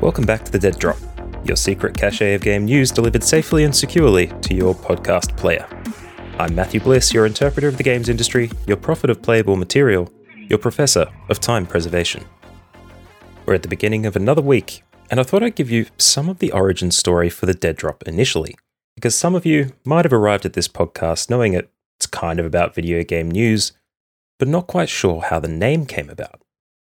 Welcome back to the Dead Drop, your secret cache of game news delivered safely and securely to your podcast player. I'm Matthew Bliss, your interpreter of the games industry, your prophet of playable material, your professor of time preservation. We're at the beginning of another week, and I thought I'd give you some of the origin story for the Dead Drop initially, because some of you might have arrived at this podcast knowing it's kind of about video game news, but not quite sure how the name came about.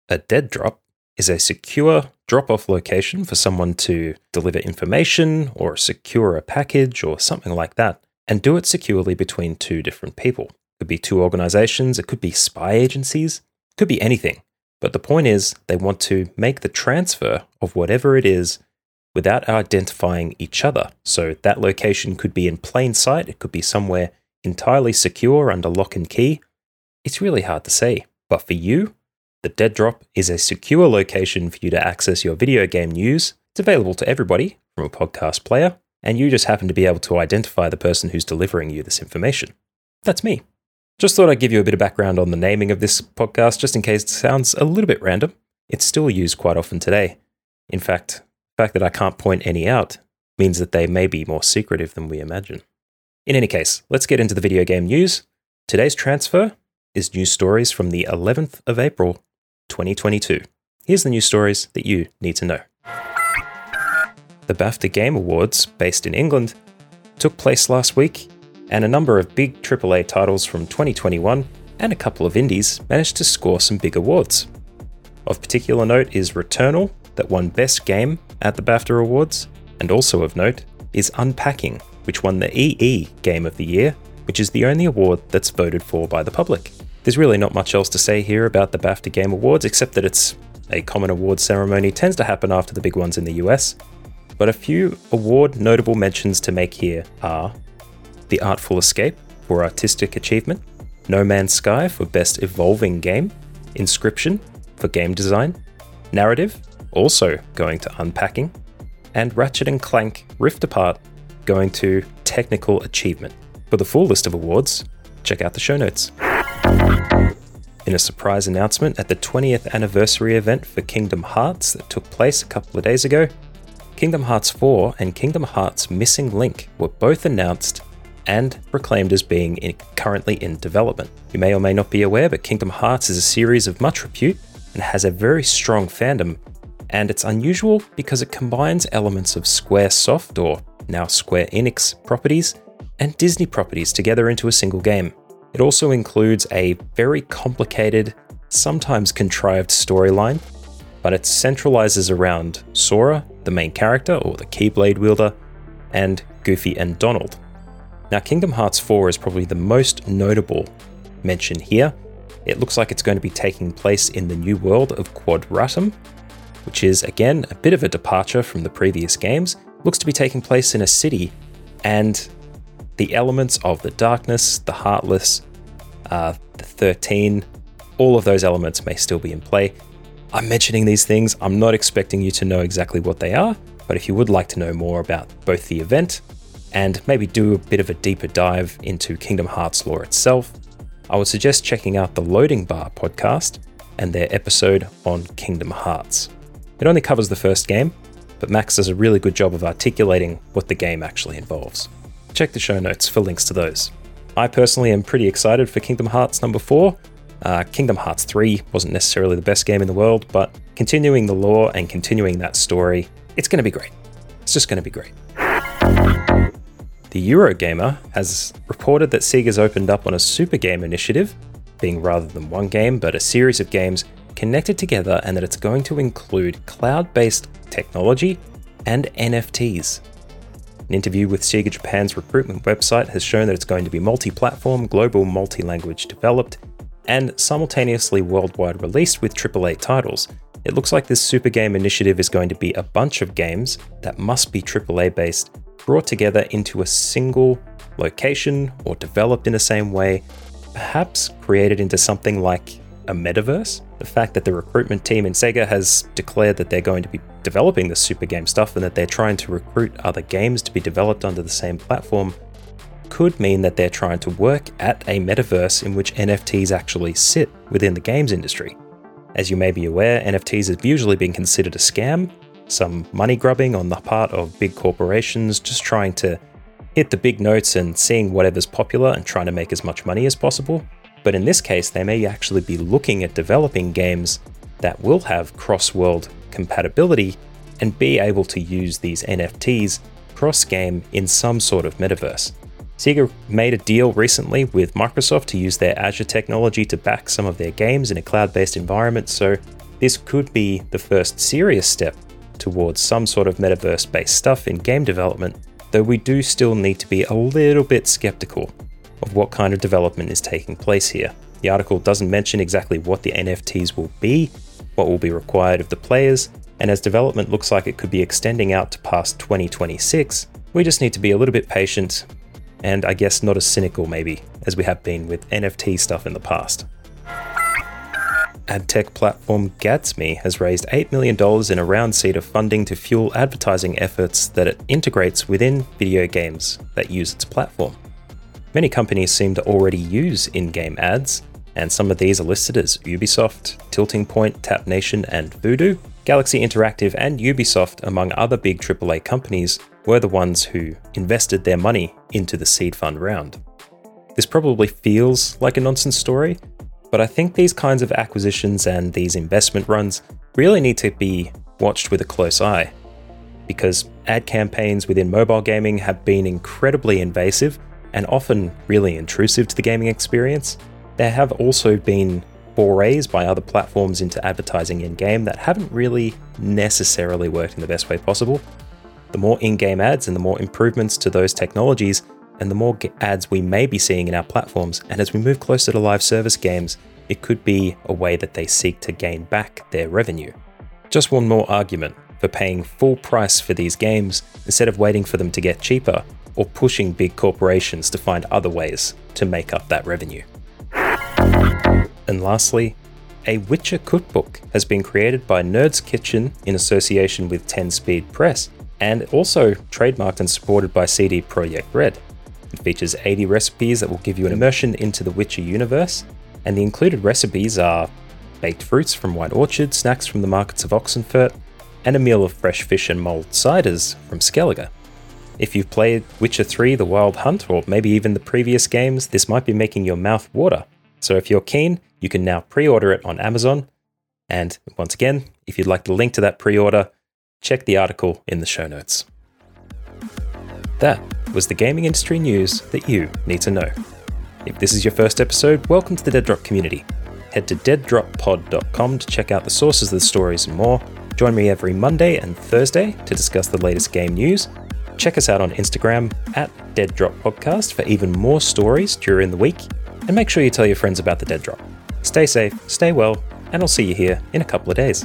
A Dead Drop is a secure drop off location for someone to deliver information or secure a package or something like that and do it securely between two different people. It could be two organizations, it could be spy agencies, it could be anything. But the point is, they want to make the transfer of whatever it is without identifying each other. So that location could be in plain sight, it could be somewhere entirely secure under lock and key. It's really hard to say. But for you, the Dead Drop is a secure location for you to access your video game news. It's available to everybody from a podcast player and you just happen to be able to identify the person who's delivering you this information. That's me. Just thought I'd give you a bit of background on the naming of this podcast, just in case it sounds a little bit random. It's still used quite often today. In fact, fact that I can't point any out means that they may be more secretive than we imagine. In any case, let's get into the video game news. Today's transfer is news stories from the 11th of April, 2022. Here's the news stories that you need to know. The BAFTA Game Awards, based in England, took place last week, and a number of big AAA titles from 2021 and a couple of indies managed to score some big awards. Of particular note is Returnal, that won Best Game at the BAFTA Awards, and also of note is Unpacking, which won the EE Game of the Year, which is the only award that's voted for by the public. There's really not much else to say here about the BAFTA Game Awards except that it's a common award ceremony tends to happen after the big ones in the US, but a few award notable mentions to make here are The Artful Escape for Artistic Achievement, No Man's Sky for Best Evolving Game, Inscryption for Game Design, Narrative, also going to Unpacking, and Ratchet and Clank Rift Apart going to Technical Achievement. For the full list of awards, check out the show notes. In a surprise announcement at the 20th anniversary event for Kingdom Hearts that took place a couple of days ago, Kingdom Hearts 4 and Kingdom Hearts Missing Link were both announced and proclaimed as being in, currently in development. You may or may not be aware, but Kingdom Hearts is a series of much repute and has a very strong fandom, and it's unusual because it combines elements of Squaresoft or now Square Enix properties and Disney properties together into a single game. It also includes a very complicated, sometimes contrived storyline, but it centralizes around Sora the main character, or the Keyblade wielder, and Goofy and Donald. Now, Kingdom Hearts 4 is probably the most notable mention here. It looks like it's going to be taking place in the new world of Quadratum, which is again a bit of a departure from the previous games. looks to be taking place in a city, and the elements of the darkness, the heartless, uh, the 13, all of those elements may still be in play. I'm mentioning these things, I'm not expecting you to know exactly what they are, but if you would like to know more about both the event and maybe do a bit of a deeper dive into Kingdom Hearts lore itself, I would suggest checking out the Loading Bar podcast and their episode on Kingdom Hearts. It only covers the first game, but Max does a really good job of articulating what the game actually involves. Check the show notes for links to those. I personally am pretty excited for Kingdom Hearts number 4 uh, Kingdom Hearts 3 wasn't necessarily the best game in the world, but continuing the lore and continuing that story, it's going to be great. It's just going to be great. The Eurogamer has reported that Sega's opened up on a super game initiative, being rather than one game, but a series of games connected together, and that it's going to include cloud based technology and NFTs. An interview with Sega Japan's recruitment website has shown that it's going to be multi platform, global, multi language developed, and simultaneously worldwide released with AAA titles. It looks like this Super Game initiative is going to be a bunch of games that must be AAA based, brought together into a single location or developed in the same way, perhaps created into something like a metaverse. The fact that the recruitment team in Sega has declared that they're going to be developing the super game stuff and that they're trying to recruit other games to be developed under the same platform could mean that they're trying to work at a metaverse in which NFTs actually sit within the games industry. As you may be aware, NFTs have usually been considered a scam, some money grubbing on the part of big corporations just trying to hit the big notes and seeing whatever's popular and trying to make as much money as possible. But in this case, they may actually be looking at developing games that will have cross world compatibility and be able to use these NFTs cross game in some sort of metaverse. Sega made a deal recently with Microsoft to use their Azure technology to back some of their games in a cloud based environment, so this could be the first serious step towards some sort of metaverse based stuff in game development, though we do still need to be a little bit skeptical of what kind of development is taking place here. The article doesn't mention exactly what the NFTs will be, what will be required of the players, and as development looks like it could be extending out to past 2026, we just need to be a little bit patient and I guess not as cynical maybe as we have been with NFT stuff in the past. Ad tech platform Gadsme has raised $8 million in a round seed of funding to fuel advertising efforts that it integrates within video games that use its platform. Many companies seem to already use in game ads, and some of these are listed as Ubisoft, Tilting Point, Tap Nation, and Voodoo. Galaxy Interactive and Ubisoft, among other big AAA companies, were the ones who invested their money into the seed fund round. This probably feels like a nonsense story, but I think these kinds of acquisitions and these investment runs really need to be watched with a close eye. Because ad campaigns within mobile gaming have been incredibly invasive and often really intrusive to the gaming experience. There have also been forays by other platforms into advertising in game that haven't really necessarily worked in the best way possible. The more in game ads and the more improvements to those technologies, and the more ads we may be seeing in our platforms, and as we move closer to live service games, it could be a way that they seek to gain back their revenue. Just one more argument for paying full price for these games instead of waiting for them to get cheaper or pushing big corporations to find other ways to make up that revenue. And lastly, a Witcher cookbook has been created by Nerd's Kitchen in association with 10 Speed Press and also trademarked and supported by CD Projekt Red. It features 80 recipes that will give you an immersion into the Witcher universe, and the included recipes are baked fruits from White Orchard, snacks from the markets of Oxenfurt, and a meal of fresh fish and mulled ciders from Skellige. If you've played Witcher 3 The Wild Hunt, or maybe even the previous games, this might be making your mouth water. So if you're keen, you can now pre order it on Amazon. And once again, if you'd like the link to that pre order, check the article in the show notes. That was the gaming industry news that you need to know. If this is your first episode, welcome to the Dead Drop community. Head to deaddroppod.com to check out the sources of the stories and more. Join me every Monday and Thursday to discuss the latest game news. Check us out on Instagram at Dead Drop Podcast for even more stories during the week. And make sure you tell your friends about the Dead Drop. Stay safe, stay well, and I'll see you here in a couple of days.